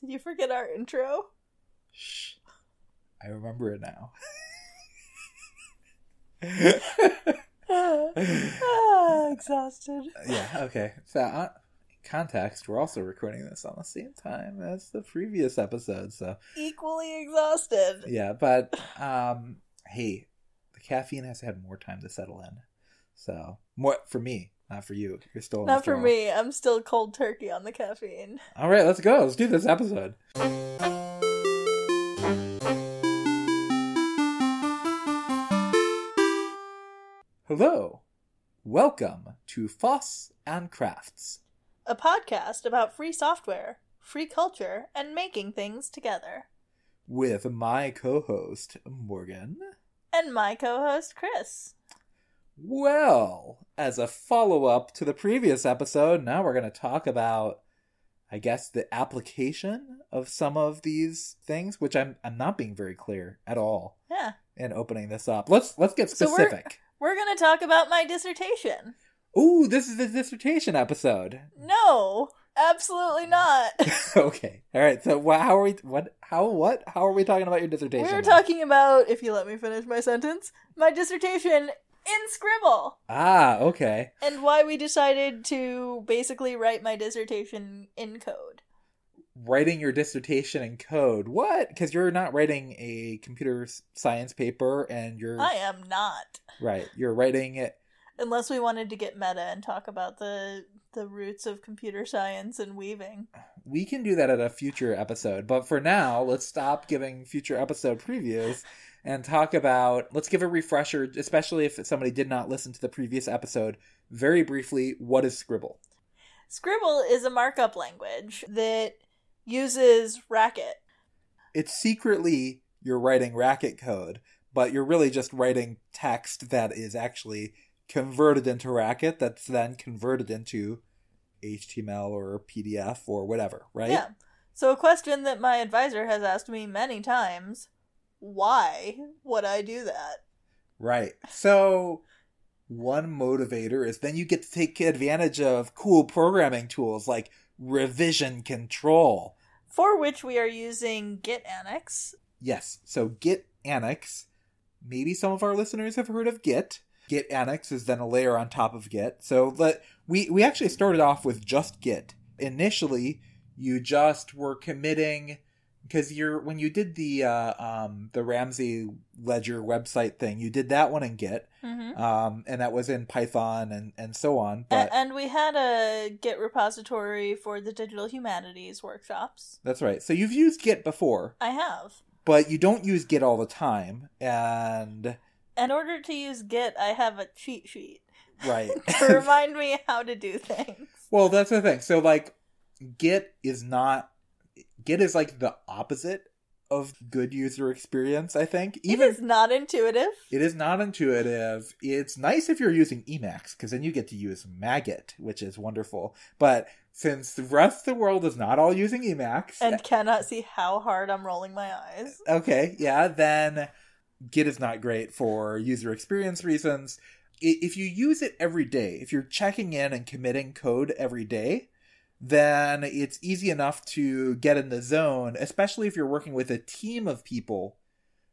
Did you forget our intro? Shh. I remember it now. ah, exhausted. yeah, okay. So, uh, context, we're also recording this on the same time as the previous episode, so Equally exhausted. yeah, but um hey, the caffeine has had more time to settle in. So, more for me, not for you. You're still Not for me. I'm still cold turkey on the caffeine. All right, let's go. Let's do this episode. Hello. Welcome to Foss and Crafts. A podcast about free software, free culture, and making things together. with my co-host Morgan. And my co host, Chris. Well, as a follow-up to the previous episode, now we're going to talk about I guess the application of some of these things, which I'm I'm not being very clear at all Yeah. in opening this up. Let's let's get So we're- specific. We're going to talk about my dissertation. Ooh, this is the dissertation episode. No, absolutely not. okay. All right. So wha- how are we what how what how are we talking about your dissertation? we were talking about, if you let me finish my sentence, my dissertation in Scribble. Ah, okay. and why we decided to basically write my dissertation in code. writing your dissertation in code. What? Because you're not writing a computer science paper, and you're I am not. right. You're writing it. Unless we wanted to get meta and talk about the the roots of computer science and weaving. We can do that at a future episode, but for now, let's stop giving future episode previews and talk about. Let's give a refresher, especially if somebody did not listen to the previous episode. Very briefly, what is Scribble? Scribble is a markup language that uses Racket. It's secretly you're writing racket code, but you're really just writing text that is actually converted into racket that's then converted into HTML or PDF or whatever, right? Yeah. So a question that my advisor has asked me many times, why would I do that? Right. So one motivator is then you get to take advantage of cool programming tools like revision control. For which we are using Git Annex. Yes. So Git Annex. Maybe some of our listeners have heard of Git. Git Annex is then a layer on top of Git. So let we we actually started off with just Git. Initially, you just were committing because you're when you did the uh, um, the Ramsey Ledger website thing, you did that one in Git, Mm-hmm. um, and that was in Python and and so on. But and we had a Git repository for the digital humanities workshops. that's right. So you've used Git before, I have. but you don't use Git all the time, and In order to use Git, I have a cheat sheet right. to remind me how to do things. Well, that's the thing. So like Git is not Git is like the opposite of good user experience, I think. Even it is not intuitive. it is not intuitive. It's nice if you're using Emacs because then you get to use Magit, which is wonderful. But since the rest of the world is not all using Emacs, And cannot see how hard I'm rolling my eyes. okay, yeah, then Git is not great for user experience reasons. If you use it every day, if you're checking in and committing code every day, then it's easy enough to get in the zone, especially if you're working with a team of people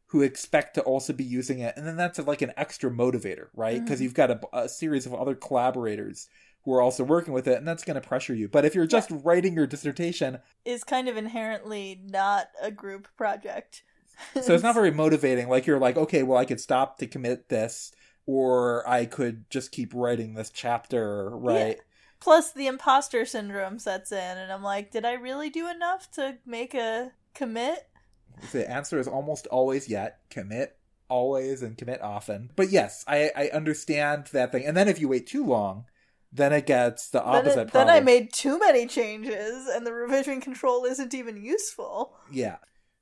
who expect to also be using it. And then that's like an extra motivator, right? Because Mhm. you've got a, a series of other collaborators who are also working with it, and that's going to pressure you. But if you're just writing your dissertation, Is kind of inherently not a group project. So it's not very motivating like you're like okay well i could stop to commit this or i could just keep writing this chapter right Plus, the imposter syndrome sets in, and I'm like, did I really do enough to make a commit? the answer is almost always yet commit always and commit often but yes i i understand that thing and then if you wait too long then it gets the Then, opposite it, then I made too many changes, and the revision control isn't even useful. Yeah.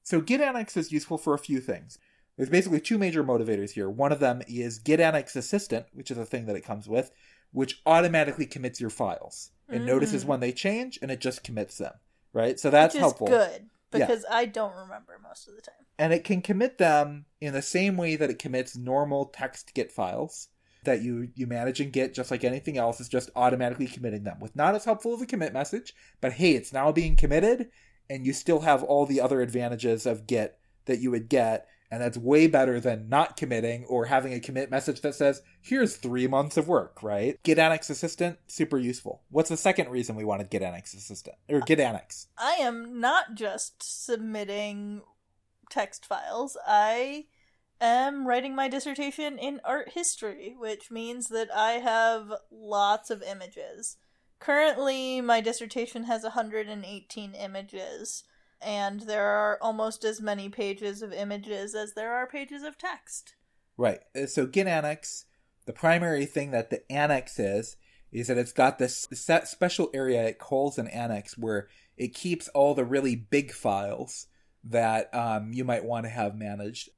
So Git Annex is useful for a few things. There's basically two major motivators here. One of them is Git Annex Assistant, which is a thing that it comes with, which automatically commits your files. It Mm. notices when they change and it just commits them. Right? So that's helpful. good Yeah. because I don't remember most of the time. And it can commit them in the same way that it commits normal text Git files that you you manage in Git just like anything else is just automatically committing them with not as helpful of a commit message, but hey, it's now being committed and you still have all the other advantages of Git that you would get. And that's way better than not committing or having a commit message that says, here's three months of work, right? Git Annex Assistant, super useful. What's the second reason we wanted Git Annex Assistant? Or Git Annex? I am not just submitting text files. I am writing my dissertation in art history, which means that I have lots of images. Currently, my dissertation has 118 images, and there are almost as many pages of images as there are pages of text. Right. Uh, So Git Annex, the primary thing that the annex is, is that it's got this special area it calls an annex where it keeps all the really big files that um, you might want to have managed.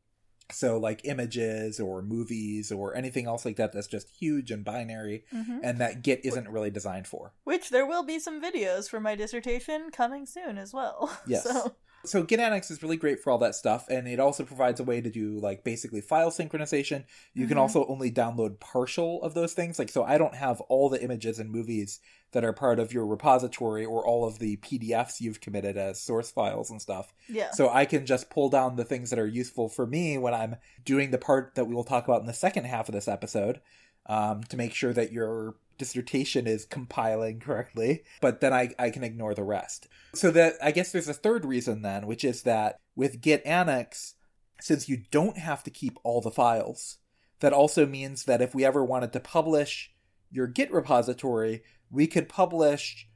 So like images or movies or anything else like that that's just huge and binary Mm-hmm. and that Git isn't really designed for. Which there will be some videos for my dissertation coming soon as well. Yes. So, So Git Annex is really great for all that stuff, and it also provides a way to do like basically file synchronization. You can Mhm. also only download partial of those things. Like so I don't have all the images and movies that are part of your repository or all of the PDFs you've committed as source files and stuff. yeah. So I can just pull down the things that are useful for me when I'm doing the part that we will talk about in the second half of this episode um, to make sure that your dissertation is compiling correctly. But then I, I can ignore the rest. So that I guess there's a third reason then, which is that with Git Annex, since you don't have to keep all the files, that also means that if we ever wanted to publish your Git repository, we could publish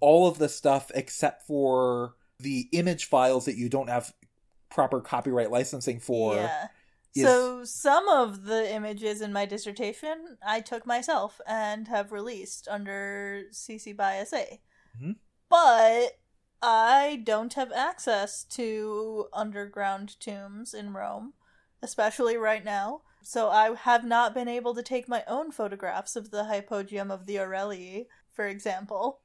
all of the stuff except for the image files that you don't have proper copyright licensing for. yeah. is- So some of the images in my dissertation I took myself and have released under CC by SA. Mhm. But I don't have access to underground tombs in Rome, especially right now. So I have not been able to take my own photographs of the Hypogeum of the Aurelii, for example.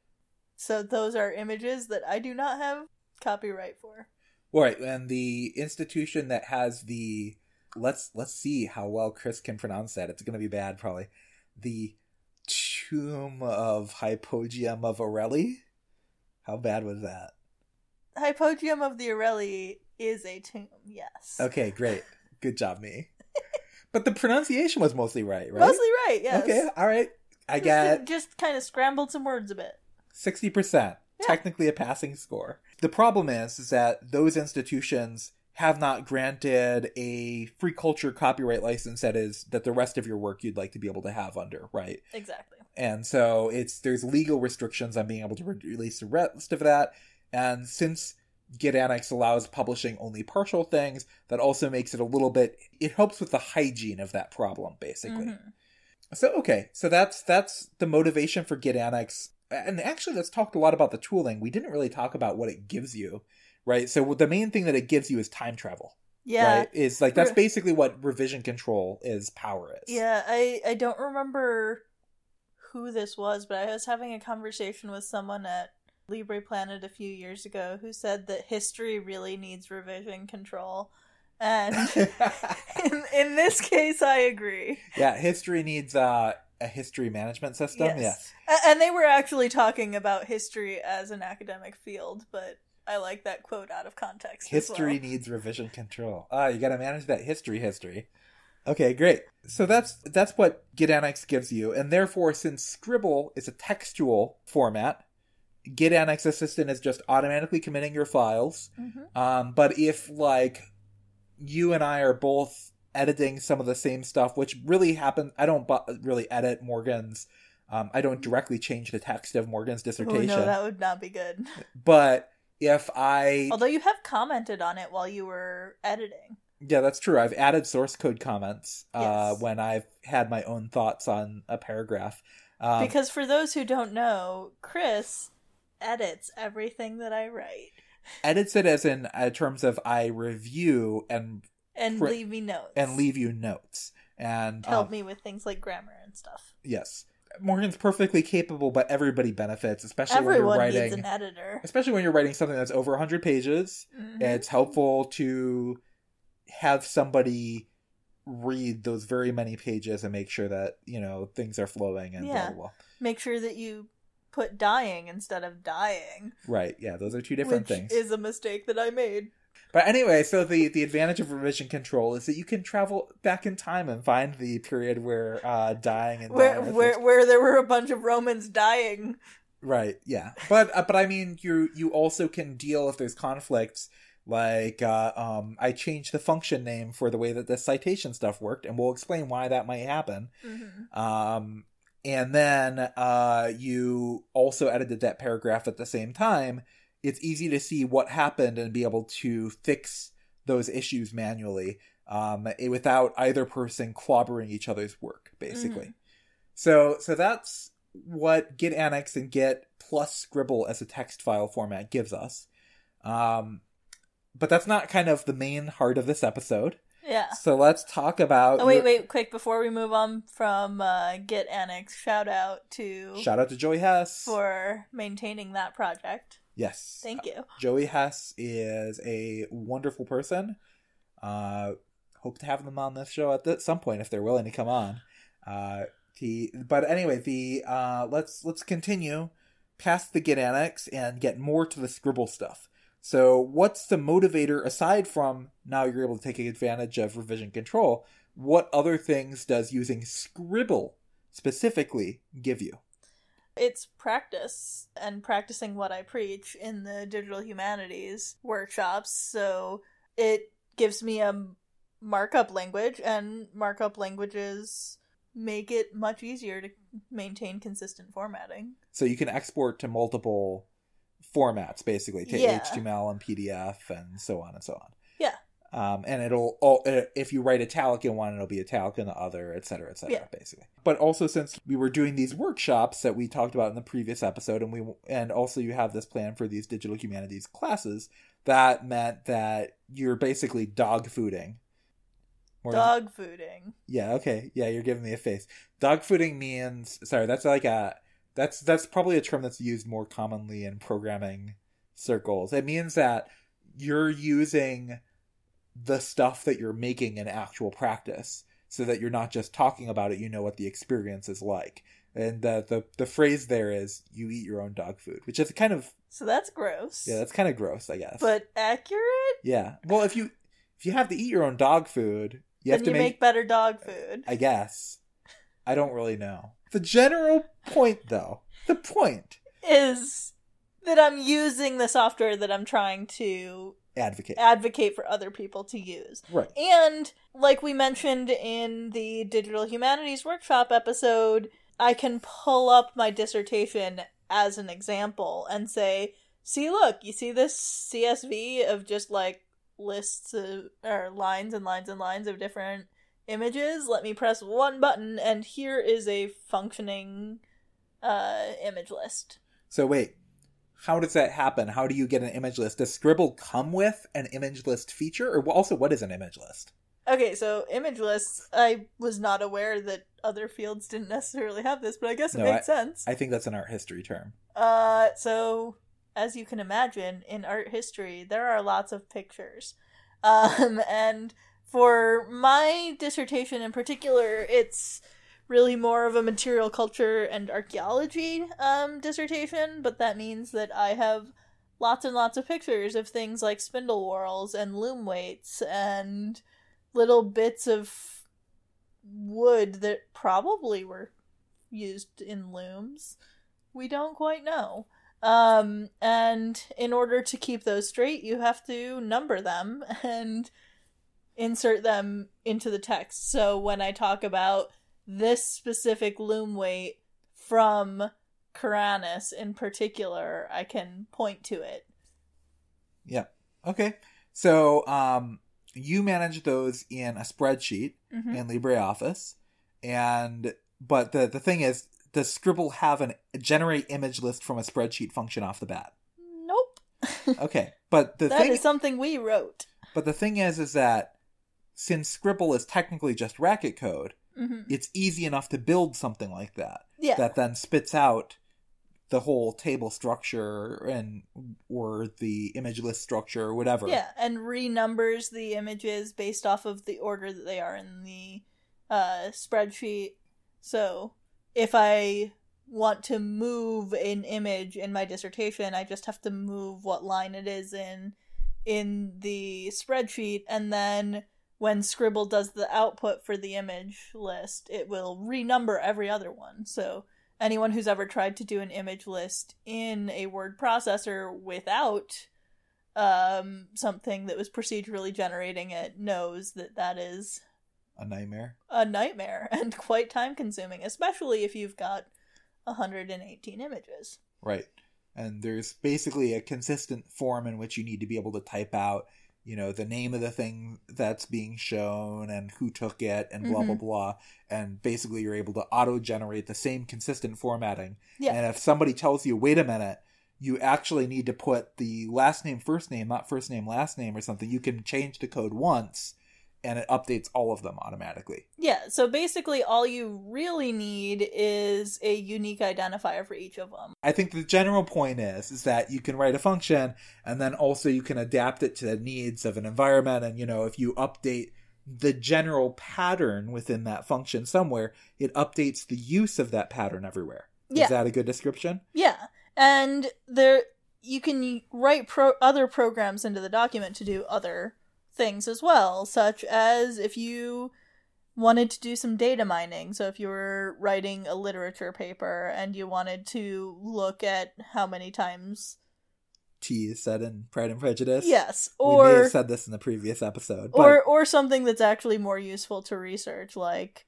So those are images that I do not have copyright for. Right, and the institution that has the let's let's see how well Chris can pronounce that. It's going to be bad probably. The Tomb of Hypogeum of Aureli. How bad was that? Hypogeum of the Aurelii is a tomb, yes. Okay, great. Good job, me. But the pronunciation was mostly right, right? Mostly right, yes. Okay, all right. I Just- got just kind of scrambled some words a bit. 60%. Yeah. Technically a passing score. The problem is, is that those institutions have not granted a free culture copyright license that is that the rest of your work you'd like to be able to have under, right? Exactly. And so it's there's legal restrictions on being able to release the rest of that. And since Git Annex allows publishing only partial things, that also makes it a little bit it helps with the hygiene of that problem, basically. Mhm. So okay, so that's that's the motivation for Git Annex, and actually, let's talk a lot about the tooling. We didn't really talk about what it gives you, right? So the main thing that it gives you is time travel, Yeah. right? Is like that's basically what revision control is power is. Yeah, I I don't remember who this was, but I was having a conversation with someone at Libre Planet a few years ago who said that history really needs revision control. And in, in this case, I agree. yeah, history needs uh, a history management system. Yes. Yes. And they were actually talking about history as an academic field, but I like that quote out of context. History well. needs revision control. Ah, you got to manage that history history. Okay, great. So that's that's what Git Annex gives you, and therefore, since Scribble is a textual format, Git Annex Assistant is just automatically committing your files. Mhm. Um, but if like you and I are both editing some of the same stuff, which really happens, I don't bu- really edit Morgan's. Um, I don't directly change the text of Morgan's dissertation. Oh no, that would not be good. but if I Although you have commented on it while you were editing. Yeah, that's true. I've added source code comments uh, Yes. when I've had my own thoughts on a paragraph. Um, because for those who don't know, Chris edits everything that I write edits it as in uh, terms of I review and and leave me notes and leave you notes and help um, me with things like grammar and stuff. Yes, Morgan's perfectly capable, but everybody benefits, especially Everyone when you're needs writing. an editor. Especially when you're writing something that's over 100 pages, Mhm. it's helpful to have somebody read those very many pages and make sure that you know things are flowing and blah blah blah. Make sure that you put dying instead of dying. Right. Yeah, those are two different which things. is a mistake that I made. But anyway, so the the advantage of revision control is that you can travel back in time and find the period where uh, dying and Where dying where where there were a bunch of Romans dying. right, yeah. But uh, but I mean, you you also can deal if there's conflicts. Like uh, um, I changed the function name for the way that the citation stuff worked, and we'll explain why that might happen. Mhm. Um, and then uh, you also edited that paragraph at the same time. It's easy to see what happened and be able to fix those issues manually um, eh, without either person clobbering each other's work, basically. So, so that's what Git Annex and Git plus Scribble as a text file format gives us. Um, but that's not kind of the main heart of this episode. Yeah. So let's talk about. Oh wait, your- wait, quick before we move on from uh, Git Annex, shout out to Shout out to Joey Hess. for maintaining that project. yes. Thank you. Joey Hess is a wonderful person. Uh, hope to have them on this show at th- some point if they're willing to come on. Uh, he, but anyway, the uh, let's let's continue past the Git Annex and get more to the Scribble stuff. So, what's the motivator aside from now you're able to take advantage of revision control? What other things does using Scribble specifically give you? It's practice and practicing what I preach in the digital humanities workshops. So it gives me a markup language, and markup languages make it much easier to maintain consistent formatting. So you can export to multiple formats, basically, to Yeah. HTML and PDF and so on and so on. Yeah. Um, and it'll, all, uh, if you write italic in one, it'll be italic in the other, et cetera, et cetera, Yeah. basically. But also, since we were doing these workshops that we talked about in the previous episode, and we, and also you have this plan for these digital humanities classes, that meant that you're basically dog fooding. Dog fooding. yeah, okay. Yeah, you're giving me a face. Dog fooding means sorry, that's like a that's that's probably a term that's used more commonly in programming circles. It means that you're using the stuff that you're making in actual practice so that you're not just talking about it, you know what the experience is like. And the the, the phrase there is you eat your own dog food, which is kind of So that's gross. yeah, that's kind of gross, I guess. but accurate. yeah. Well, if you if you have to eat your own dog food, you have to you make make better dog food. I guess. I don't really know. The general point, though, the point, Is that I'm using the software that I'm trying to advocate. advocate for other people to use. Right. And like we mentioned in the Digital Humanities Workshop episode, I can pull up my dissertation as an example and say, see, look, you see this CSV of just like lists of, or lines and lines and lines of different images? Let me press one button, and here is a functioning uh, image list. So wait, how does that happen? How do you get an image list? Does Scribble come with an image list feature, or also what is an image list? Okay, so image lists, I was not aware that other fields didn't necessarily have this, but I guess it No, makes sense. I think that's an art history term. Uh, so as you can imagine, in art history, there are lots of pictures. Um, and for my dissertation in particular, it's really more of a material culture and archaeology um, dissertation, but that means that I have lots and lots of pictures of things like spindle whorls and loom weights and little bits of wood that probably were used in looms. We don't quite know. Um, and in order to keep those straight, you have to number them and insert them into the text. So when I talk about this specific loom weight from Karanis in particular, I can point to it. Yeah. Okay. So um, you manage those in a spreadsheet Mhm. in LibreOffice, and but the the thing is, does Scribble have an generate image list from a spreadsheet function off the bat? Nope. Okay, but the That is thing something we wrote. But the thing is, is that since Scribble is technically just racket code, hmm it's easy enough to build something like that Yeah. that then spits out the whole table structure and or the image list structure or whatever. Yeah, and renumbers the images based off of the order that they are in the uh, spreadsheet. So if I want to move an image in my dissertation, I just have to move what line it is in in the spreadsheet and then when Scribble does the output for the image list, it will renumber every other one. So anyone who's ever tried to do an image list in a word processor without um, something that was procedurally generating it knows that that is a nightmare. A nightmare and quite time consuming, especially if you've got 118 images. Right. And there's basically a consistent form in which you need to be able to type out, you know, the name of the thing that's being shown and who took it and blah, mm-hmm. blah, blah. And basically you're able to auto generate the same consistent formatting. Yeah. And if somebody tells you, wait a minute, you actually need to put the last name, first name, not first name, last name or something, you can change the code once and it updates all of them automatically. Yeah, so basically all you really need is a unique identifier for each of them. I think the general point is is that you can write a function and then also you can adapt it to the needs of an environment and you know if you update the general pattern within that function somewhere, it updates the use of that pattern everywhere. Yeah. Is that a good description? Yeah. And there you can write pro- other programs into the document to do other things as well, such as if you wanted to do some data mining. So if you were writing a literature paper and you wanted to look at how many times T is said in Pride and Prejudice. Yes, or we may have said this in the previous episode, but... or or something that's actually more useful to research, like.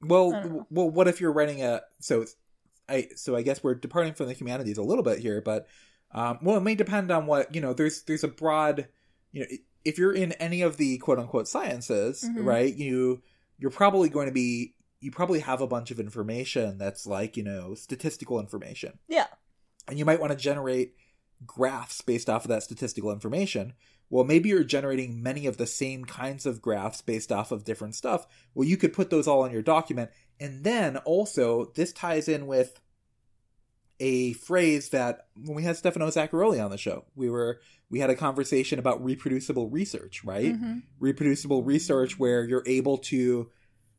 Well, well, what if you're writing a so, I so I guess we're departing from the humanities a little bit here, but um, well, it may depend on what you know. There's there's a broad, you know, if you're in any of the quote unquote sciences, mm-hmm. right, you you're probably going to be you probably have a bunch of information that's like, you know, statistical information. Yeah. And you might want to generate graphs based off of that statistical information. Well, maybe you're generating many of the same kinds of graphs based off of different stuff. Well, you could put those all in your document. And then also, this ties in with a phrase that when we had Stefano Zacchiroli on the show, we were we had a conversation about reproducible research, right? Mm-hmm. Reproducible research where you're able to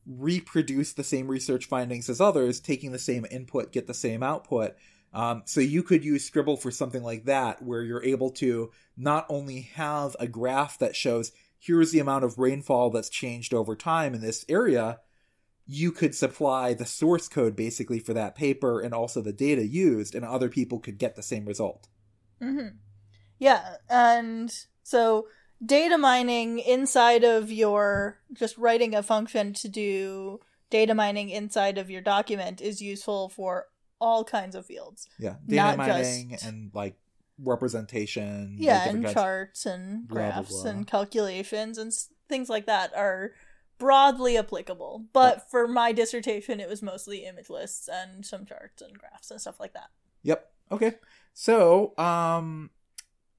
reproduce the same research findings as others, taking the same input, get the same output. Um, so you could use Scribble for something like that, where you're able to not only have a graph that shows here's the amount of rainfall that's changed over time in this area, you could supply the source code basically for that paper and also the data used, and other people could get the same result. Mm-hmm. Yeah, and so data mining inside of your just writing a function to do data mining inside of your document is useful for all kinds of fields. Yeah, data mining just... and like representation. Yeah, and charts and graphs blah, blah, blah. and calculations and things like that are broadly applicable. But yeah. for my dissertation, it was mostly image lists and some charts and graphs and stuff like that. Yep. Okay. So, um,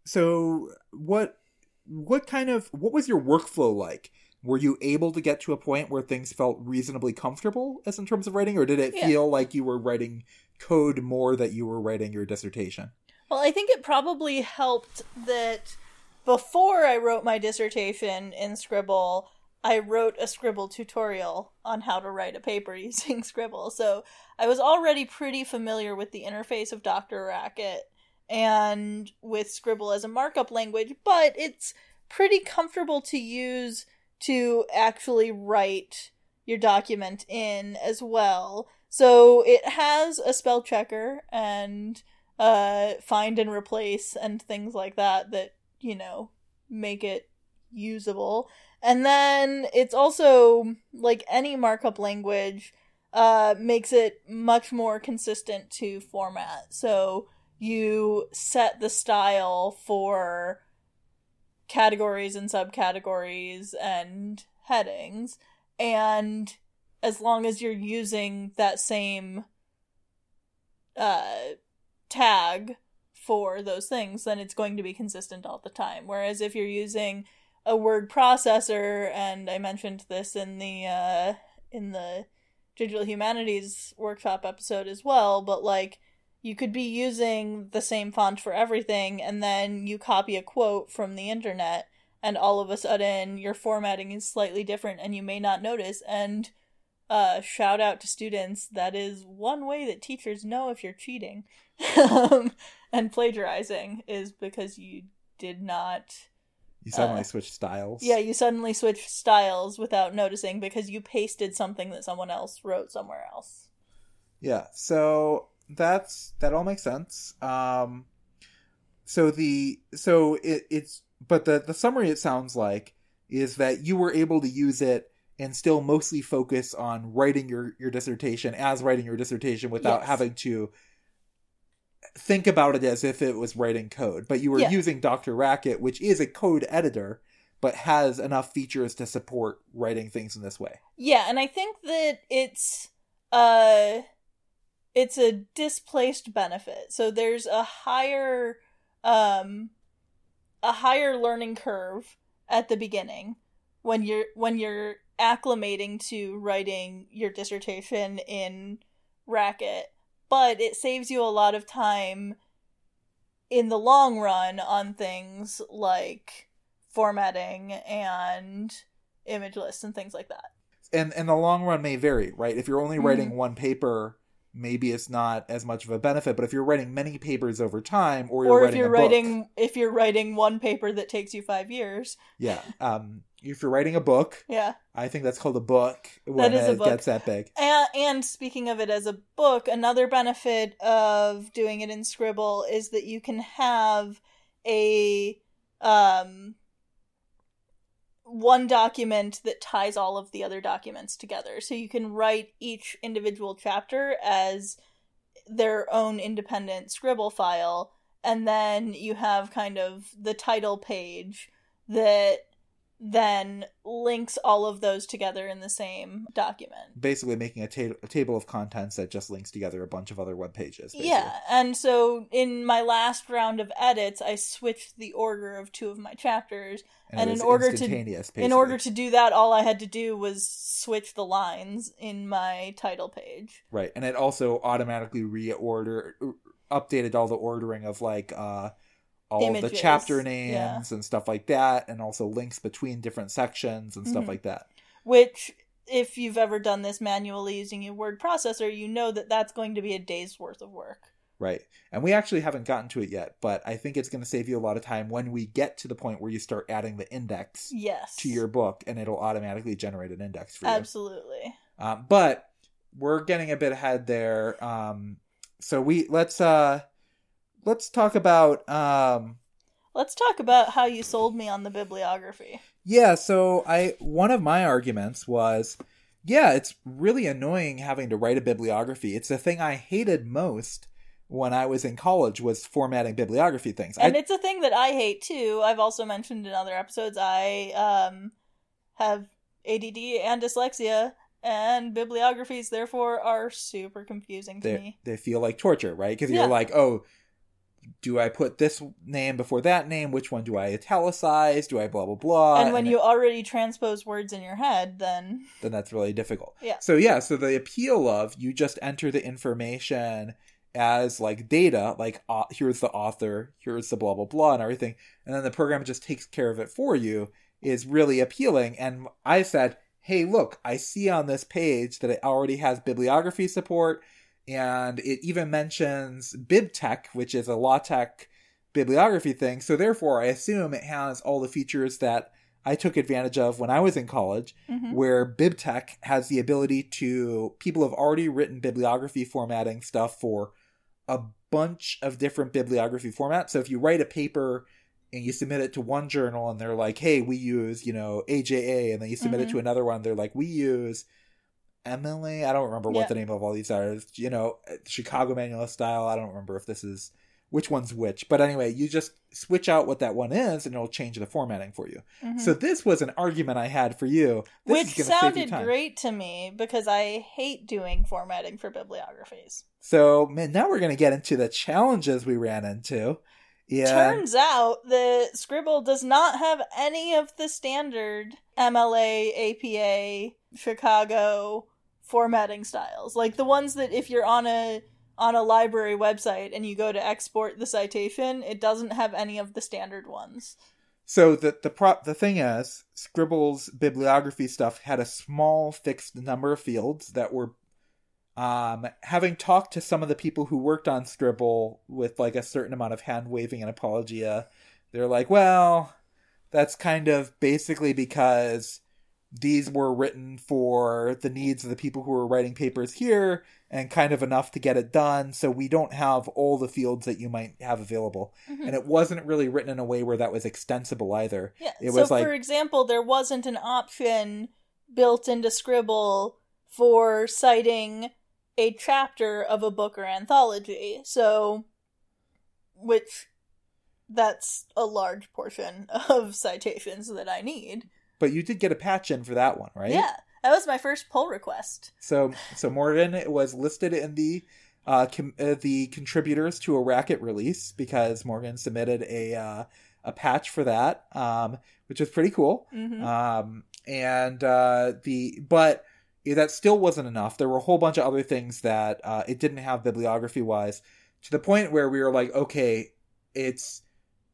so what, what kind of, what was your workflow like? Were you able to get to a point where things felt reasonably comfortable as in terms of writing, or did it yeah. feel like you were writing code more that you were writing your dissertation? Well, I think it probably helped that before I wrote my dissertation in Scribble, I wrote a Scribble tutorial on how to write a paper using Scribble. So I was already pretty familiar with the interface of DrRacket and with Scribble as a markup language, but it's pretty comfortable to use to actually write your document in as well. So it has a spell checker and uh, find and replace and things like that that, you know, make it usable. And then it's also like any markup language uh, makes it much more consistent to format. So you set the style for categories and subcategories and headings. And as long as you're using that same uh, tag for those things, then it's going to be consistent all the time. Whereas if you're using a word processor, and I mentioned this in the uh, in the digital humanities workshop episode as well. But like, you could be using the same font for everything, and then you copy a quote from the internet, and all of a sudden your formatting is slightly different, and you may not notice. And uh, shout out to students. That is one way that teachers know if you're cheating um, and plagiarizing is because you did not. You suddenly Uh, switch styles. Yeah, you suddenly switch styles without noticing because you pasted something that someone else wrote somewhere else. Yeah, so that's that all makes sense. Um so the so it, it's but the the summary it sounds like is that you were able to use it and still mostly focus on writing your your dissertation as writing your dissertation without Yes. having to think about it as if it was writing code. But you were Yeah. using DrRacket, which is a code editor, but has enough features to support writing things in this way. Yeah, and I think that it's uh it's a displaced benefit. So there's a higher um a higher learning curve at the beginning when you're when you're acclimating to writing your dissertation in Racket, but it saves you a lot of time in the long run on things like formatting and image lists and things like that. and and the long run may vary, right? If you're only Mhm. writing one paper, maybe it's not as much of a benefit. But if you're writing many papers over time, or you're or if writing you're a book, writing if you're writing one paper that takes you five years yeah, um, if you're writing a book, yeah I think that's called a book when is a it book. gets that big. and, and speaking of it as a book another benefit of doing it in scribble is that you can have a um one document that ties all of the other documents together so you can write each individual chapter as their own independent scribble file and then you have kind of the title page that then links all of those together in the same document. Basically, making a, ta- a table of contents that just links together a bunch of other web pages. basically. Yeah, and so in my last round of edits, I switched the order of two of my chapters. and, and in order to- instantaneous, In order to do that, all I had to do was switch the lines in my title page. Right, and it also automatically reorder updated all the ordering of like uh all of the chapter names yeah. and stuff like that, and also links between different sections and stuff Mhm. like that. Which, if you've ever done this manually using a word processor, you know that that's going to be a day's worth of work. Right, and we actually haven't gotten to it yet, but I think it's going to save you a lot of time when we get to the point where you start adding the index Yes. to your book, and it'll automatically generate an index for you. Absolutely. Um, but we're getting a bit ahead there. Um, so we let's uh let's talk about um Let's talk about how you sold me on the bibliography. Yeah, so I one of my arguments was yeah, it's really annoying having to write a bibliography. It's the thing I hated most when I was in college was formatting bibliography things. and I, it's a thing that I hate too. I've also mentioned in other episodes I um have ADD and dyslexia, and bibliographies therefore are super confusing to me. they feel like torture, right? Because Yeah. you're like, oh, do I put this name before that name? Which one do I italicize? Do I blah blah blah? and when you already transpose words in your head, then then that's really difficult. Yeah. So yeah, so the appeal of you just enter the information as like data, like uh, here's the author, here's the blah blah blah and everything, and then the program just takes care of it for you is really appealing. And I said, hey, look, I see on this page that it already has bibliography support, and it even mentions BibTeX, which is a LaTeX bibliography thing. So therefore, I assume it has all the features that I took advantage of when I was in college Mhm. where BibTeX has the ability to people have already written bibliography formatting stuff for a bunch of different bibliography formats. So if you write a paper and you submit it to one journal and they're like, "Hey, we use, you know, AJA," and then you submit it Mhm. to another one, they're like, "We use MLA." I don't remember Yeah. what the name of all these are. You know, Chicago Manual of Style. I don't remember if this is which one's which. But anyway, you just switch out what that one is and it'll change the formatting for you. Mhm. So this was an argument I had for you. This which gonna sounded great to me because I hate doing formatting for bibliographies. So man, now we're going to get into the challenges we ran into. Yeah, Turns out that Scribble does not have any of the standard MLA, APA, Chicago formatting styles. Like the ones that if you're on a on a library website and you go to export the citation, it doesn't have any of the standard ones. So the the prop the thing is, Scribble's bibliography stuff had a small fixed number of fields that were um having talked to some of the people who worked on Scribble with like a certain amount of hand waving and apologia, they're like, well, that's kind of basically because these were written for the needs of the people who were writing papers here and kind of enough to get it done so we don't have all the fields that you might have available Mhm. and it wasn't really written in a way where that was extensible either Yeah. It so, was like- for example, there wasn't an option built into Scribble for citing a chapter of a book or anthology. So, which that's a large portion of citations that I need. But you did get a patch in for that one right Yeah. That was my first pull request. so so morgan it was listed in the uh, com- uh the contributors to a racket release because morgan submitted a uh a patch for that um which was pretty cool hmm um and uh the but that still wasn't enough there were a whole bunch of other things that uh it didn't have bibliography wise to the point where we were like okay it's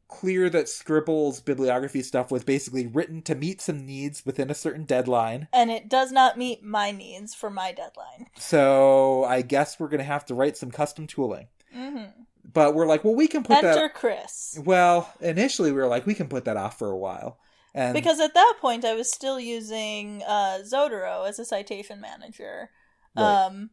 clear that scribble's bibliography stuff was basically written to meet some needs within a certain deadline and it does not meet my needs for my deadline. so i guess we're gonna have to write some custom tooling hmm but we're like well we can put Enter that Chris. well initially we were like we can put that off for a while and Because at that point, I was still using uh, Zotero as a citation manager. Right. Um,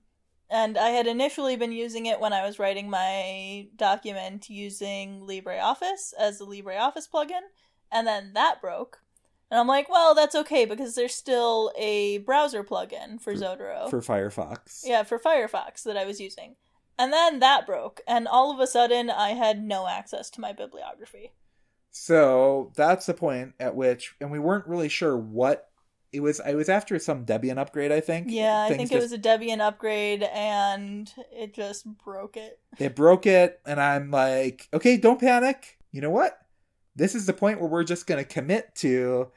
and I had initially been using it when I was writing my document using LibreOffice as the LibreOffice plugin, and then that broke. And I'm like, well, that's okay because there's still a browser plugin for Zotero. for firefox yeah, for Firefox that I was using. And then that broke, and all of a sudden I had no access to my bibliography. So that's the point at which, and we weren't really sure what it was. I was after some Debian upgrade, I think. Yeah, I Things think it just- was a Debian upgrade and it just broke it. It broke it, and I'm like, okay, don't panic. You know what? This is the point where we're just going to commit to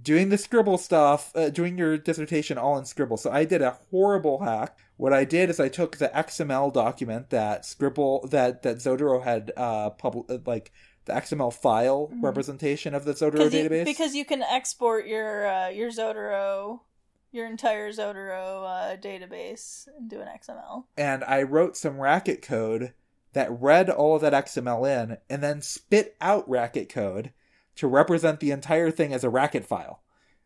doing the Scribble stuff, uh, doing your dissertation all in Scribble. So I did a horrible hack. What I did is I took the XML document that Scribble that that Zotero had uh public like the XML file Mhm. representation of the Zotero you- database. because you can export your uh, your Zotero, your entire Zotero uh, database into an XML. and I wrote some racket code that read all of that XML in and then spit out racket code to represent the entire thing as a racket file.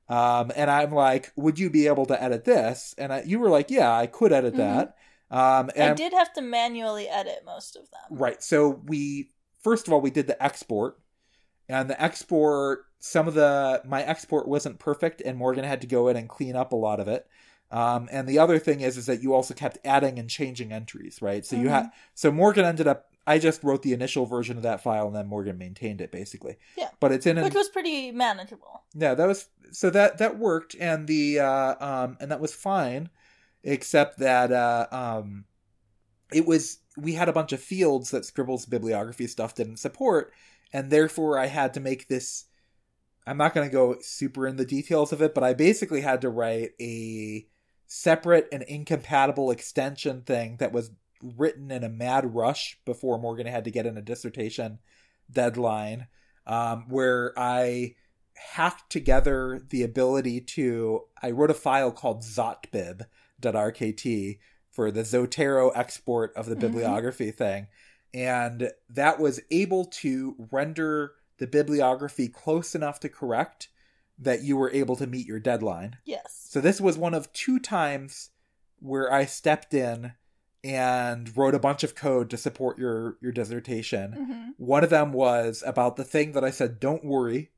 Um, and I'm like, would you be able to edit this? And I, you were like, yeah, I could edit that. Um, and I did have to manually edit most of them. Right. So we first of all we did the export, and the export some of the my export wasn't perfect, and Morgan had to go in and clean up a lot of it. Um, and the other thing is is that you also kept adding and changing entries, right? So you Mhm. had so Morgan ended up. I just wrote the initial version of that file, and then Morgan maintained it basically. Yeah. But it's in an Which was pretty manageable. yeah, that was so that that worked, and the uh, um, and that was fine, except that uh, um, it was we had a bunch of fields that Scribble's bibliography stuff didn't support, and therefore I had to make this. I'm not going to go super in the details of it, but I basically had to write a separate and incompatible extension thing that was written in a mad rush before Morgan had to get in a dissertation deadline, um, where I hacked together the ability to I wrote a file called zotbib.rkt for the Zotero export of the Mhm. bibliography thing. And that was able to render the bibliography close enough to correct that you were able to meet your deadline. Yes. So this was one of two times where I stepped in and wrote a bunch of code to support your your dissertation. hmm One of them was about the thing that I said, don't worry.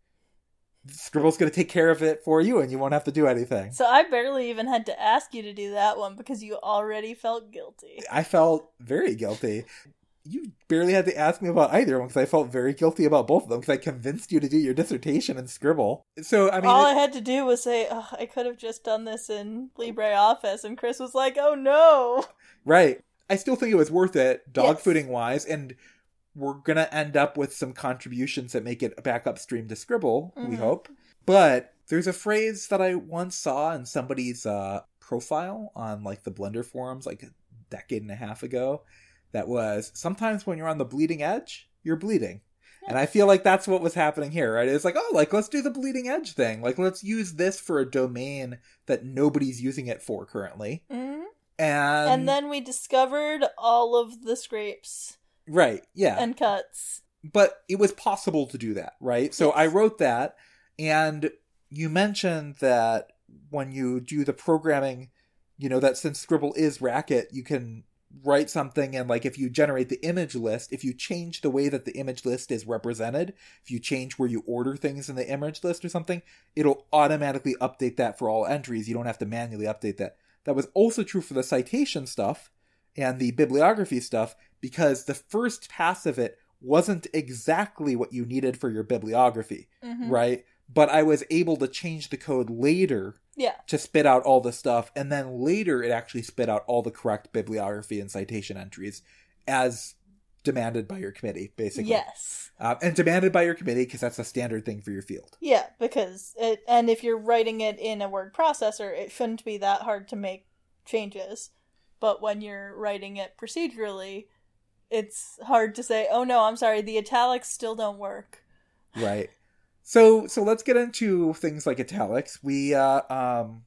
Scribble's going to take care of it for you and you won't have to do anything. So I barely even had to ask you to do that one because you already felt guilty. I felt very guilty. You barely had to ask me about either one because I felt very guilty about both of them because I convinced you to do your dissertation in Scribble. So, I mean, All I had to do was say, oh, I could have just done this in LibreOffice, and Chris was like, oh no. right. I still think it was worth it, dog Yes. fooding wise, and we're going to end up with some contributions that make it back upstream to Scribble, we Mhm. hope. But there's a phrase that I once saw in somebody's uh, profile on like the Blender forums like a decade and a half ago that was sometimes when you're on the bleeding edge, you're bleeding. And I feel like that's what was happening here, right? It's like, oh, like let's do the bleeding edge thing. Like let's use this for a domain that nobody's using it for currently. Mhm. And and then we discovered all of the scrapes right, yeah. and cuts. but it was possible to do that, right? So Yes. I wrote that, and you mentioned that when you do the programming, you know, that since Scribble is Racket, you can write something and like if you generate the image list, if you change the way that the image list is represented, if you change where you order things in the image list or something, it'll automatically update that for all entries. You don't have to manually update that. That was also true for the citation stuff and the bibliography stuff because the first pass of it wasn't exactly what you needed for your bibliography, Mhm. right? But I was able to change the code later Yeah. to spit out all the stuff, and then later it actually spit out all the correct bibliography and citation entries as demanded by your committee, basically. Yes. Um, and demanded by your committee because that's a standard thing for your field. Yeah, because it, and if you're writing it in a word processor, it shouldn't be that hard to make changes. But when you're writing it procedurally, it's hard to say, "Oh no, I'm sorry, the italics still don't work." right. So so let's get into things like italics. We uh um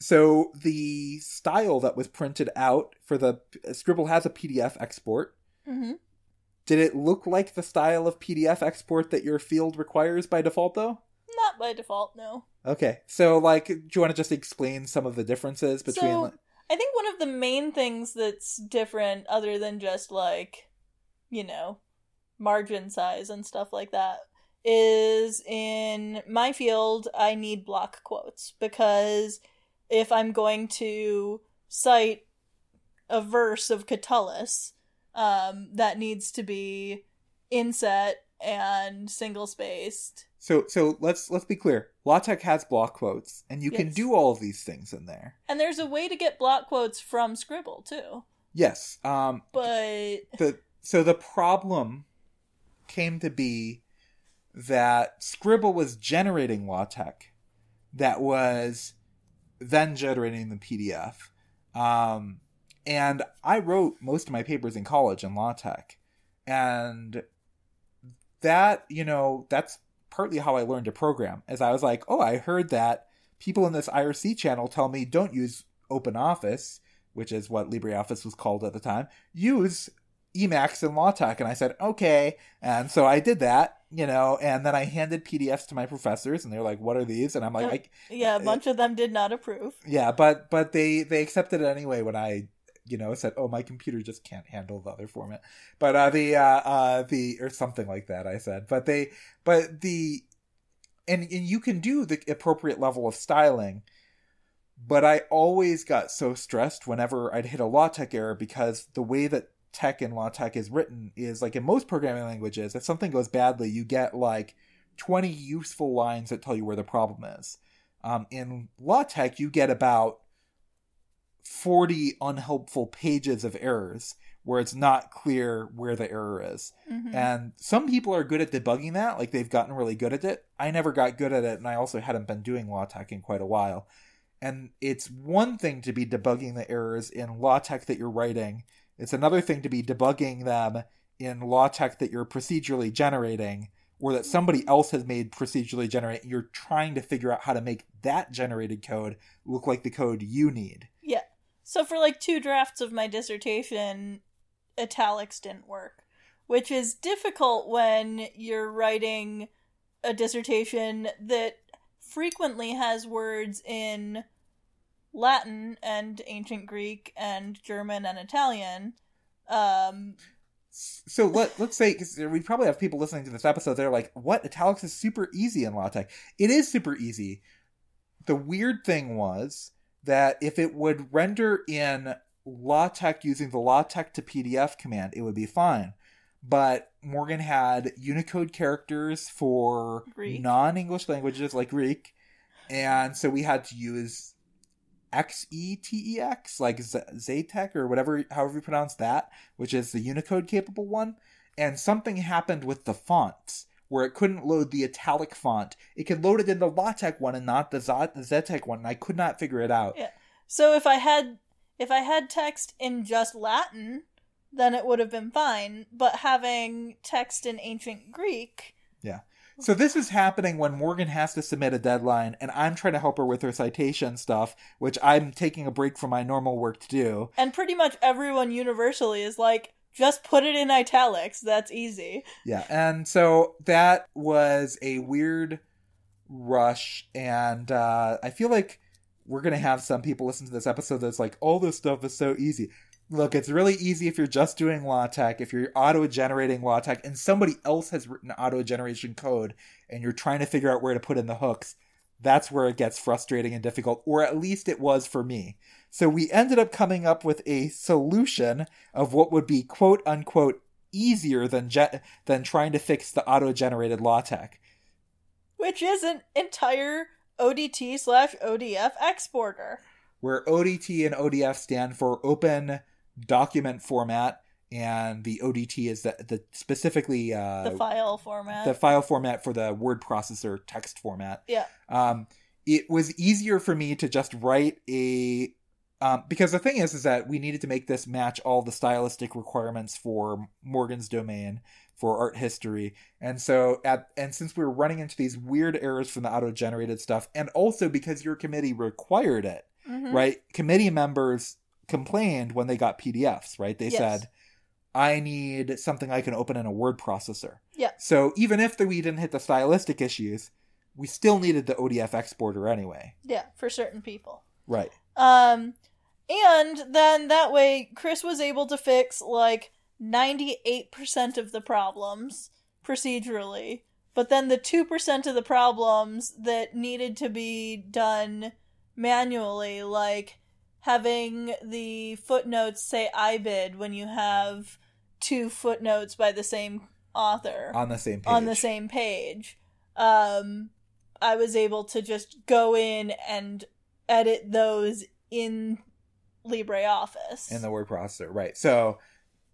so the style that was printed out for the scribble has a pdf export. Hmm did it look like the style of pdf export that your field requires by default though? Not by default, no. okay. So like do you want to just explain some of the differences between So, I think one of the main things that's different, other than just like, you know, margin size and stuff like that, is in my field, I need block quotes because if I'm going to cite a verse of Catullus, um, that needs to be inset and single spaced. So so let's let's be clear LaTeX has block quotes and you can do all of these things in there And there's a way to get block quotes from Scribble too. yes um But the so the problem came to be that Scribble was generating LaTeX that was then generating the PDF. Um, and I wrote most of my papers in college in LaTeX. And that, you know, that's partly how I learned to program. As I was like, oh, I heard that people in this IRC channel tell me don't use OpenOffice, which is what LibreOffice was called at the time. Use Emacs and LaTeX. And I said, okay. And so I did that, you know, and then I handed PDFs to my professors and they're like, what are these? And I'm like, uh, I, yeah, a bunch of them did not approve. yeah, but, but they, they accepted it anyway when I, you know, said, oh, my computer just can't handle the other format. But, uh, the, uh, uh, the, or something like that, I said, but they, but the, and, and you can do the appropriate level of styling, but I always got so stressed whenever I'd hit a LaTeX error because the way that TeX and LaTeX is written is like in most programming languages, if something goes badly, you get like 20 useful lines that tell you where the problem is. Um, in LaTeX, you get about 40 unhelpful pages of errors where it's not clear where the error is. Mhm. And some people are good at debugging that, like they've gotten really good at it. I never got good at it, and I also hadn't been doing LaTeX in quite a while. And it's one thing to be debugging the errors in LaTeX that you're writing. It's another thing to be debugging them in LaTeX that you're procedurally generating, or that somebody else has made procedurally generate. You're trying to figure out how to make that generated code look like the code you need. Yeah. So for like two drafts of my dissertation, italics didn't work, which is difficult when you're writing a dissertation that frequently has words in Latin and ancient Greek and German and Italian. Um, So let let's say because we probably have people listening to this episode. They're like, "What? Italics is super easy in LaTeX." It is super easy. The weird thing was that if it would render in LaTeX using the LaTeX to PDF command, it would be fine. But Morgan had Unicode characters for non-English languages like Greek, and so we had to use XETEX, like Z- or whatever, however you pronounce that, which is the Unicode capable one. And something happened with the fonts where it couldn't load the italic font. It could load it in the LaTeX one and not the, Z- the XeTeX one, and I could not figure it out. Yeah. so if I had if I had text in just Latin, then it would have been fine. But having text in ancient Greek, yeah. So this is happening when Morgan has to submit a deadline, and I'm trying to help her with her citation stuff, which I'm taking a break from my normal work to do. and pretty much everyone universally is like, just put it in italics. That's easy. Yeah, and so that was a weird rush, and uh, I feel like we're gonna have some people listen to this episode that's like, all this stuff is so easy. Look, it's really easy if you're just doing LaTeX, if you're auto generating LaTeX, and somebody else has written auto generation code, and you're trying to figure out where to put in the hooks. That's where it gets frustrating and difficult, or at least it was for me. So we ended up coming up with a solution of what would be quote unquote easier than ge- than trying to fix the auto generated LaTeX. Which is an entire ODT slash ODF exporter. where ODT and ODF stand for Open Document Format, and the ODT is the, the specifically uh, The file format. the file format for the word processor text format. Yeah. Um, it was easier for me to just write a um, because the thing is is that we needed to make this match all the stylistic requirements for Morgan's domain for art history. And so at and since we were running into these weird errors from the auto generated stuff and also because your committee required it, Mhm. right? Committee members complained when they got PDFs, right? They Yes. said I need something I can open in a word processor. Yeah. So even if the, we didn't hit the stylistic issues, we still needed the ODF exporter anyway. Yeah, for certain people. Right. Um, and then that way, Chris was able to fix like 98% of the problems procedurally, but then the 2% of the problems that needed to be done manually, like having the footnotes say ibid when you have two footnotes by the same author On the same page. on the same page. Um, I was able to just go in and edit those in LibreOffice. in the word processor. Right. So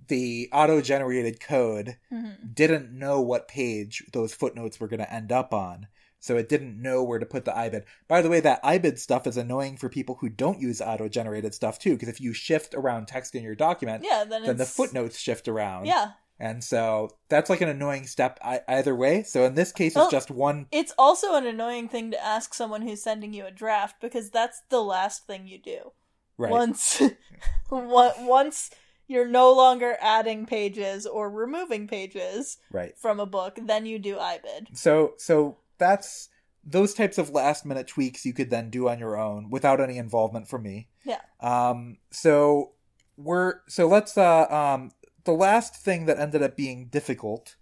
the auto generated code Mhm. didn't know what page those footnotes were going to end up on. So it didn't know where to put the IBID. By the way, that IBID stuff is annoying for people who don't use auto generated stuff too, because if you shift around text in your document, Yeah, then, then the footnotes shift around. Yeah, And so that's like an annoying step either way. So in this case, it's Well- just one. it's also an annoying thing to ask someone who's sending you a draft because that's the last thing you do. Right. Once, once you're no longer adding pages or removing pages Right. from a book, then you do IBID. So so that's those types of last minute tweaks you could then do on your own without any involvement from me. Yeah. Um so we're so let's uh um the last thing that ended up being difficult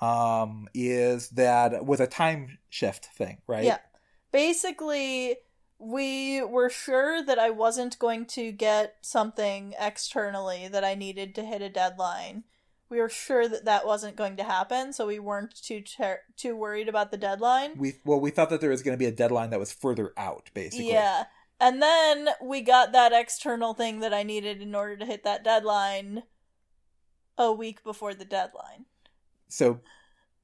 um is that was a time shift thing, right? Yeah. Basically, we were sure that I wasn't going to get something externally that I needed to hit a deadline. We were sure that that wasn't going to happen, so we weren't too ter- too worried about the deadline. We well we thought that there was going to be a deadline that was further out basically. Yeah. And then we got that external thing that I needed in order to hit that deadline a week before the deadline. So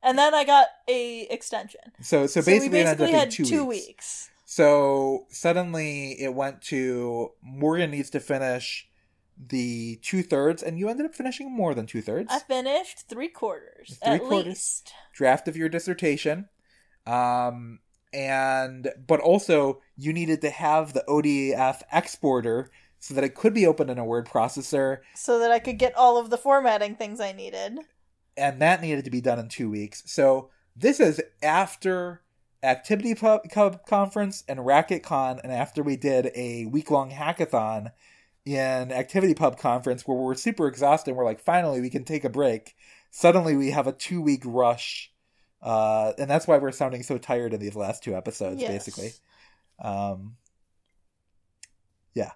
And then I got a extension. so so basically, it ended basically up had being two, weeks. weeks. So suddenly it went to Morgan needs to finish the two thirds, and you ended up finishing more than two thirds. I finished three quarters Three at quarters. least. Draft of your dissertation, um, and but also you needed to have the ODF exporter so that it could be opened in a word processor, so that I could get all of the formatting things I needed. and that needed to be done in two weeks. So this is after ActivityPub Conference and RacketCon, and after we did a week long hackathon in ActivityPub Conference where we're super exhausted and we're like, finally, we can take a break. Suddenly, we have a two week rush. Uh, and that's why we're sounding so tired in these last two episodes, Yes. basically. Um, yeah.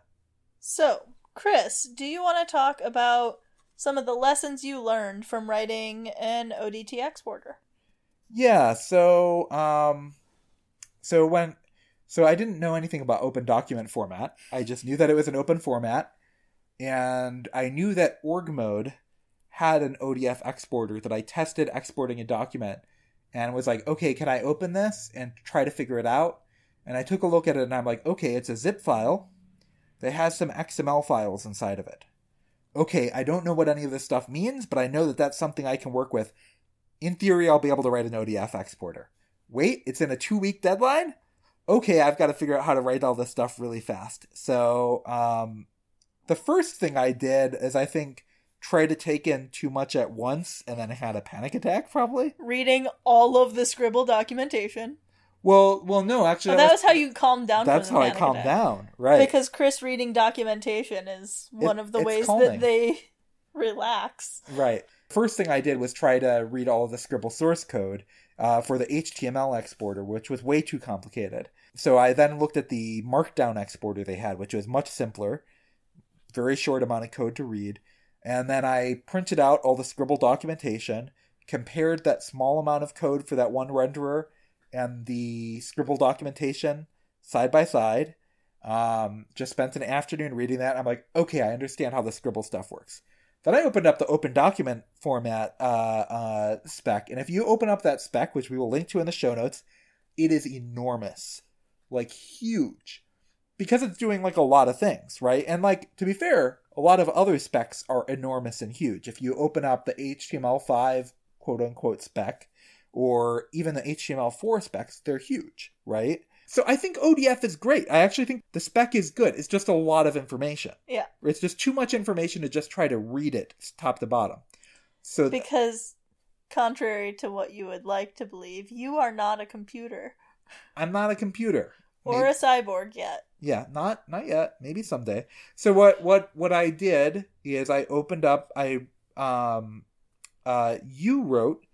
So, Chris, do you want to talk about some of the lessons you learned from writing an ODT exporter? Yeah, so um so when so I didn't know anything about open document format. I just knew that it was an open format and I knew that org mode had an ODF exporter that I tested exporting a document and was like, "Okay, can I open this and try to figure it out?" And I took a look at it and I'm like, "Okay, it's a zip file that has some XML files inside of it." okay, I don't know what any of this stuff means, but I know that that's something I can work with. In theory, I'll be able to write an ODF exporter. Wait, it's in a two week deadline? Okay, I've got to figure out how to write all this stuff really fast. So, um, the first thing I did is I think tried to take in too much at once and then had a panic attack probably. Reading all of the scribble documentation. Well, well, no, actually, Oh, that was how you calmed down. that's how I calmed attack. down, right? Because Chris reading documentation is one It- of the ways calming. that they relax. Right. First thing I did was try to read all the Scribble source code uh, for the HTML exporter, which was way too complicated. So I then looked at the Markdown exporter they had, which was much simpler, very short amount of code to read. And then I printed out all the Scribble documentation, compared that small amount of code for that one renderer and the Scribble documentation side by side. Um, just spent an afternoon reading that. I'm like, okay, I understand how the Scribble stuff works. Then I opened up the open document format uh, uh, spec, and if you open up that spec, which we will link to in the show notes, it is enormous, like huge, because it's doing like a lot of things, right? And like to be fair, a lot of other specs are enormous and huge. If you open up the HTML5 quote unquote spec, or even the HTML4 specs, they're huge, right? So I think ODF is great. I actually think the spec is good. It's just a lot of information. Yeah. It's just too much information to just try to read it top to bottom. So Because, contrary to what you would like to believe, you are not a computer I'm not a computer. or Maybe- a cyborg yet. yeah, not not yet. Maybe someday. So what what what I did is I opened up. I um uh you wrote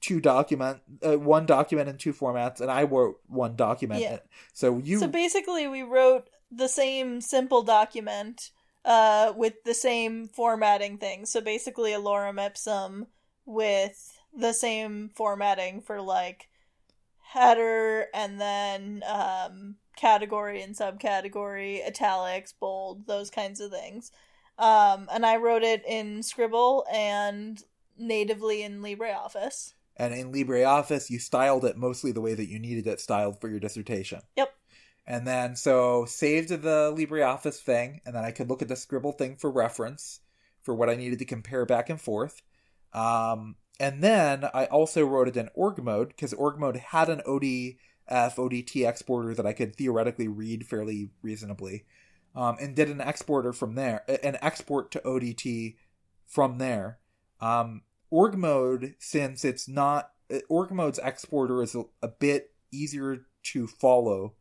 two document uh, one document in two formats, and I wrote one document. Yeah. So you So basically, we wrote the same simple document uh, with the same formatting thing. So basically, a lorem ipsum with the same formatting for like header and then um, category and subcategory, italics, bold, those kinds of things. Um, and I wrote it in Scribble and natively in LibreOffice. And in LibreOffice you styled it mostly the way that you needed it styled for your dissertation. Yep. And then so saved the LibreOffice thing, and then I could look at the Scribble thing for reference for what I needed to compare back and forth. Um, and then I also wrote it in org mode because org mode had an ODF ODT exporter that I could theoretically read fairly reasonably, um, and did an exporter from there, an export to ODT from there. Um, org mode, since it's not org mode's exporter is a, a bit easier to follow,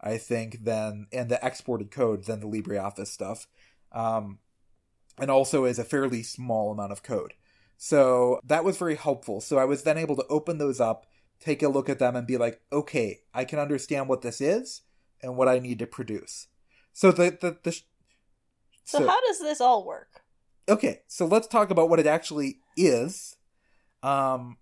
I think, than and the exported code than the LibreOffice stuff, um, and also is a fairly small amount of code. So that was very helpful. So I was then able to open those up, take a look at them, and be like, okay, I can understand what this is and what I need to produce. So the the, the So, how does this all work? okay, so let's talk about what it actually is. Um,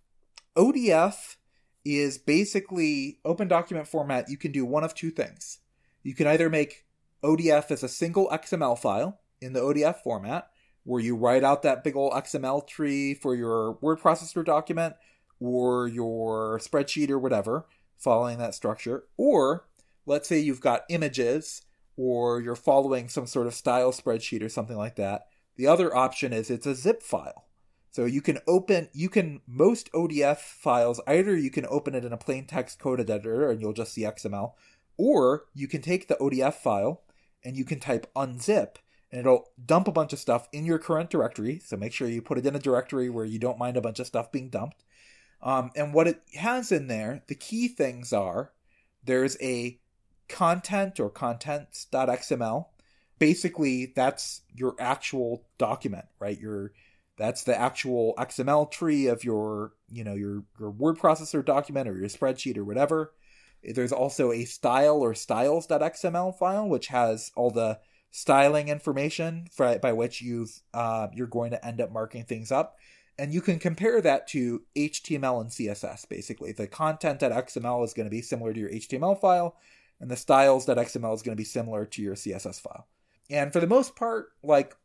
ODF is basically open document format. You can do one of two things. You can either make ODF as a single XML file in the ODF format, where you write out that big old XML tree for your word processor document or your spreadsheet or whatever, following that structure. Or let's say you've got images or you're following some sort of style spreadsheet or something like that. The other option is it's a zip file. So you can open, you can, most ODF files, either you can open it in a plain text code editor and you'll just see XML, or you can take the ODF file and you can type unzip and it'll dump a bunch of stuff in your current directory. So make sure you put it in a directory where you don't mind a bunch of stuff being dumped. Um, and what it has in there, the key things are there's a content or contents.xml. Basically, that's your actual document, right? Your that's the actual XML tree of your, you know, your, your word processor document or your spreadsheet or whatever. There's also a style or styles.xml file, which has all the styling information for, by which you've uh, you're going to end up marking things up, and you can compare that to HTML and CSS. Basically, the content.xml is going to be similar to your HTML file, and the styles.xml is going to be similar to your CSS file. And for the most part, like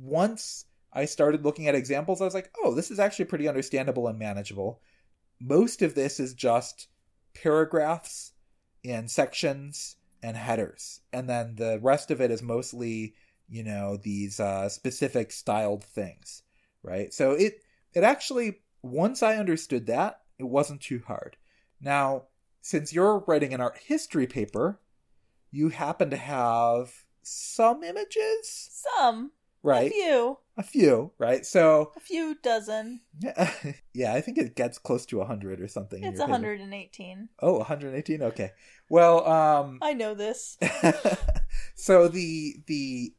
once I started looking at examples, I was like, oh, this is actually pretty understandable and manageable. Most of this is just paragraphs and sections and headers. And then the rest of it is mostly you know, these uh, specific styled things, right? So it it actually once I understood that, it wasn't too hard. Now, since you're writing an art history paper, you happen to have some images, Some. Right? A few. A few, right? So A few dozen. yeah, yeah, I think it gets close to 100 or something. It's your paper. 118. Oh, 118. Okay. Well, um I know this. so the the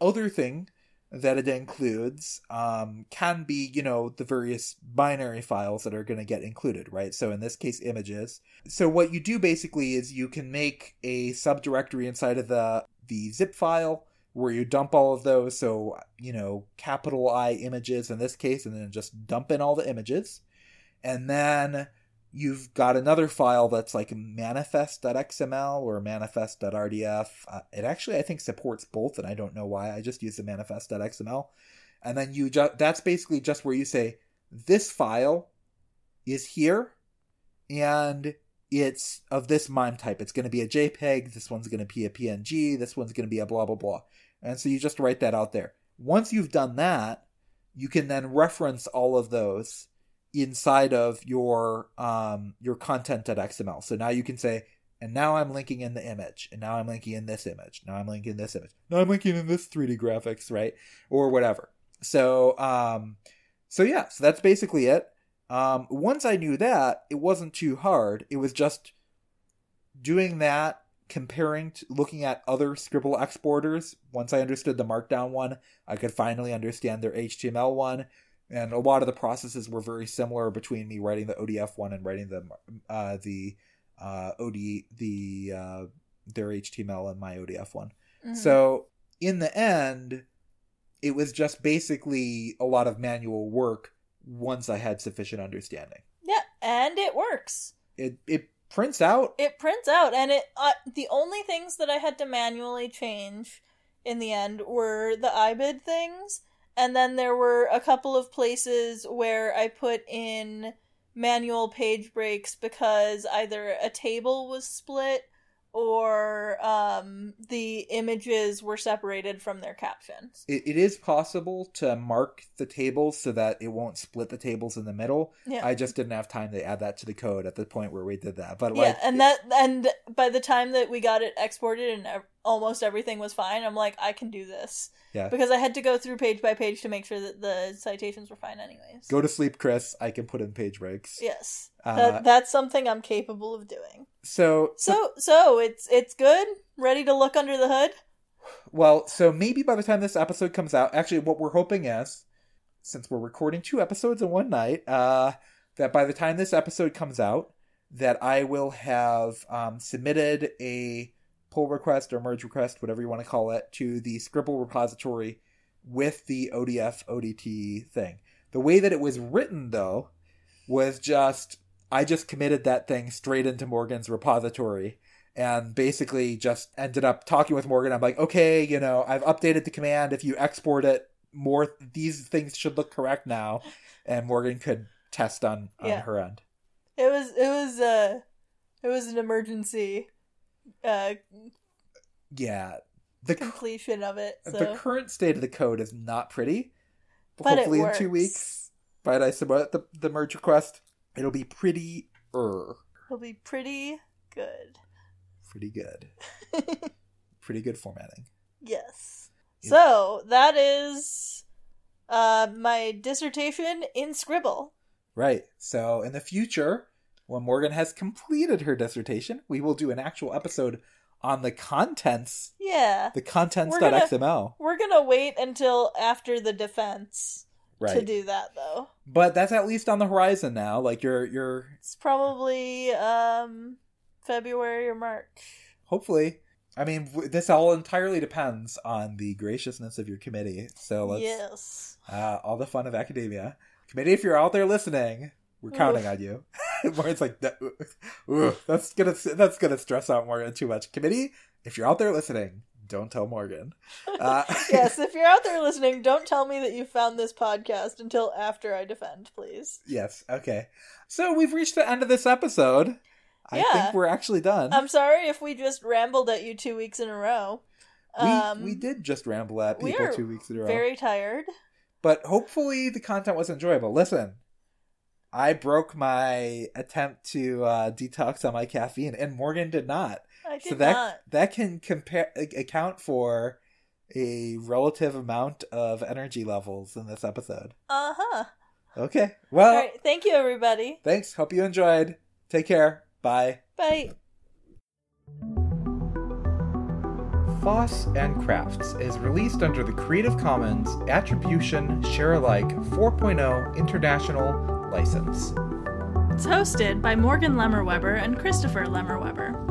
other thing that it includes um, can be you know the various binary files that are going to get included right so in this case images so what you do basically is you can make a subdirectory inside of the the zip file where you dump all of those so you know capital i images in this case and then just dump in all the images and then you've got another file that's like manifest.xml or manifest.rdf. Uh, it actually, I think, supports both, and I don't know why. I just use the manifest.xml. And then you just, that's basically just where you say, this file is here, and it's of this MIME type. It's going to be a JPEG, this one's going to be a PNG, this one's going to be a blah, blah, blah. And so you just write that out there. Once you've done that, you can then reference all of those inside of your um your content.xml. So now you can say, and now I'm linking in the image, and now I'm linking in this image, now I'm linking in this image, now I'm linking in this 3D graphics, right? Or whatever. So um so yeah, so that's basically it. Um once I knew that, it wasn't too hard. It was just doing that comparing to looking at other scribble exporters once i understood the markdown one i could finally understand their html one and a lot of the processes were very similar between me writing the odf one and writing the uh, the uh, od the uh, their html and my odf one Mhm. so in the end it was just basically a lot of manual work once i had sufficient understanding yeah, and it works. it it prints out It prints out, and it. Uh, the only things that I had to manually change in the end were the IBID things, and then there were a couple of places where I put in manual page breaks because either a table was split or um, the images were separated from their captions. it, it is possible to mark the tables so that it won't split the tables in the middle. Yeah. I just didn't have time to add that to the code at the point where we did that. But yeah, like, and that and by the time that we got it exported and almost everything was fine, I'm like, I can do this yeah, because I had to go through page by page to make sure that the citations were fine, anyways. go to sleep, Chris. I can put in page breaks. Yes, Uh, that, that's something I'm capable of doing. So, So, so it's it's good, ready to look under the hood. well, so maybe by the time this episode comes out, actually, what we're hoping is, since we're recording two episodes in one night, uh, that by the time this episode comes out, that I will have um, submitted a pull request or merge request, whatever you want to call it, to the Scribble repository with the ODF ODT thing. The way that it was written, though, was just I just committed that thing straight into Morgan's repository and basically just ended up talking with Morgan. I'm like, okay, you know, I've updated the command. If you export it, more these things should look correct now, and Morgan could test on on Yeah. her end. It was it was uh it was an emergency uh Yeah, the completion of it. So. the current state of the code is not pretty. but Hopefully, in two weeks, by I submit the the merge request, it'll be pretty er, it'll be pretty good. pretty good, pretty good formatting. Yes. So that is uh, my dissertation in Scribble. Right. So in the future, when Morgan has completed her dissertation, we will do an actual episode on the contents, Yeah, the We're contents.xml. we're gonna wait until after the defense to do that, though. But that's at least on the horizon now. Like you're you're It's probably um February or March. hopefully. I mean, this all entirely depends on the graciousness of your committee. So let's yes. uh, all the fun of academia. Committee, if you're out there listening, we're counting on you. Morgan's like, that, ooh, that's gonna that's gonna stress out Morgan too much. Committee, if you're out there listening, don't tell Morgan. Uh, yes, if you're out there listening, don't tell me that you found this podcast until after I defend, please. yes. Okay. So we've reached the end of this episode. I Yeah. think we're actually done. I'm sorry if we just rambled at you two weeks in a row. We, Um, we did just ramble at people two weeks in a row. Very tired. But hopefully the content was enjoyable. Listen, I broke my attempt to uh, detox on my caffeine, and Morgan did not. I did so that not. that can compare account for a relative amount of energy levels in this episode. Uh huh. Okay. Well, All right. Thank you, everybody. thanks. Hope you enjoyed. Take care. Bye. Bye. Foss and Crafts is released under the Creative Commons Attribution Share Alike 4.0 International License. It's hosted by Morgan Lemmer-Webber and Christopher Lemmer-Webber.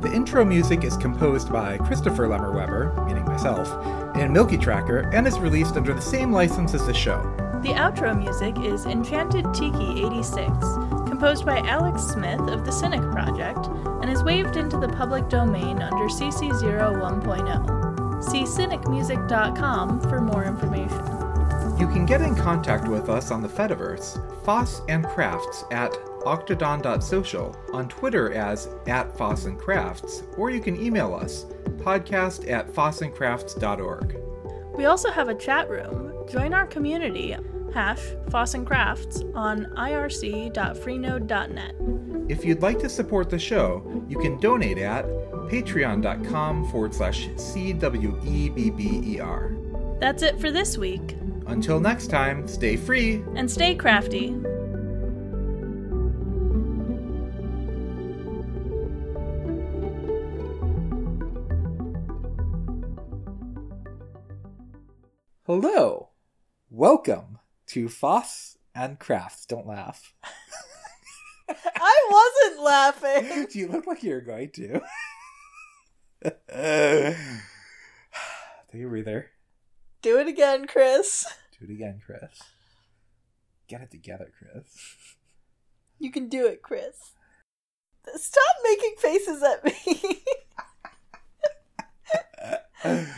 The intro music is composed by Christopher Lemmer-Webber, meaning myself, in MilkyTracker and is released under the same license as the show. The outro music is Enchanted Tiki 86, composed by Alex Smith of the Cynic Project, and is waived into the public domain under CC 01.0. See cynicmusic.com for more information. You can get in contact with us on the Fediverse, Foss and Crafts at octodon.social, on Twitter as at Foss and Crafts, or you can email us, podcast at fossandcrafts.org. We also have a chat room. Join our community, hash Foss and Crafts, on irc.freenode.net. If you'd like to support the show, you can donate at patreon.com forward slash CWEBBER. That's it for this week, Until next time, stay free. and stay crafty. Hello. Welcome to Foss and Crafts. Don't laugh. I wasn't laughing. you look like you're going to. Take a breather. Do it again, Chris. Do it again, Chris. Get it together, Chris. You can do it, Chris. Stop making faces at me.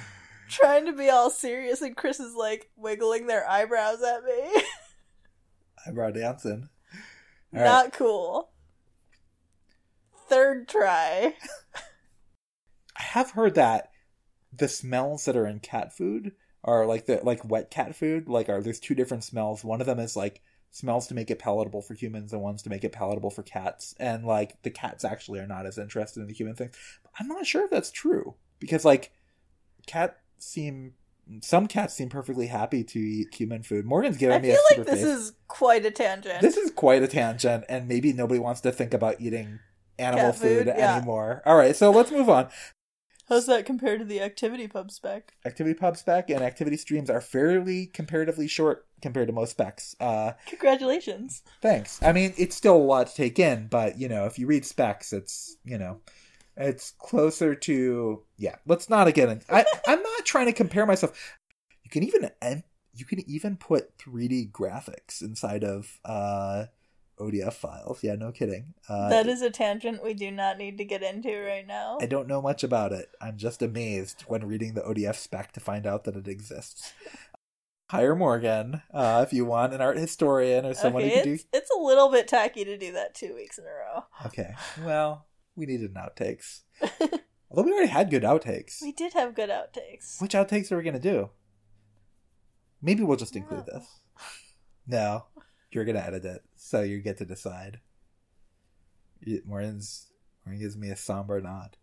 Trying to be all serious, and Chris is like wiggling their eyebrows at me. Eyebrow dancing. All right. Not cool. Third try. I have heard that the smells that are in cat food are like the like wet cat food. Like are there's two different smells. One of them is like smells to make it palatable for humans, and one's to make it palatable for cats. And like the cats actually are not as interested in the human thing. I'm not sure if that's true because like cats seem some cats seem perfectly happy to eat human food. Morgan's giving I me feel a like super this face. is quite a tangent. This is quite a tangent, and maybe nobody wants to think about eating animal Cat food, food, yeah. anymore. All right, so let's move on. How's that compared to the activity pub spec? Activity pub spec and activity streams are fairly comparatively short compared to most specs. Uh, Congratulations. thanks. I mean, it's still a lot to take in, but you know, if you read specs, it's you know, it's closer to yeah. Let's not again. I I'm not trying to compare myself. You can even you can even put 3D graphics inside of uh, ODF files. Yeah, no kidding. Uh, that is a tangent we do not need to get into right now. I don't know much about it. I'm just amazed when reading the ODF spec to find out that it exists. Hire Morgan uh, if you want an art historian or someone okay, who can it's, it's a little bit tacky to do that two weeks in a row. Okay, well, we needed an outtakes. Although we already had good outtakes. We did have good outtakes. Which outtakes are we gonna do? Maybe we'll just include No. this. No, you're gonna edit it, so you get to decide. Morgan's Morgan gives me a somber nod.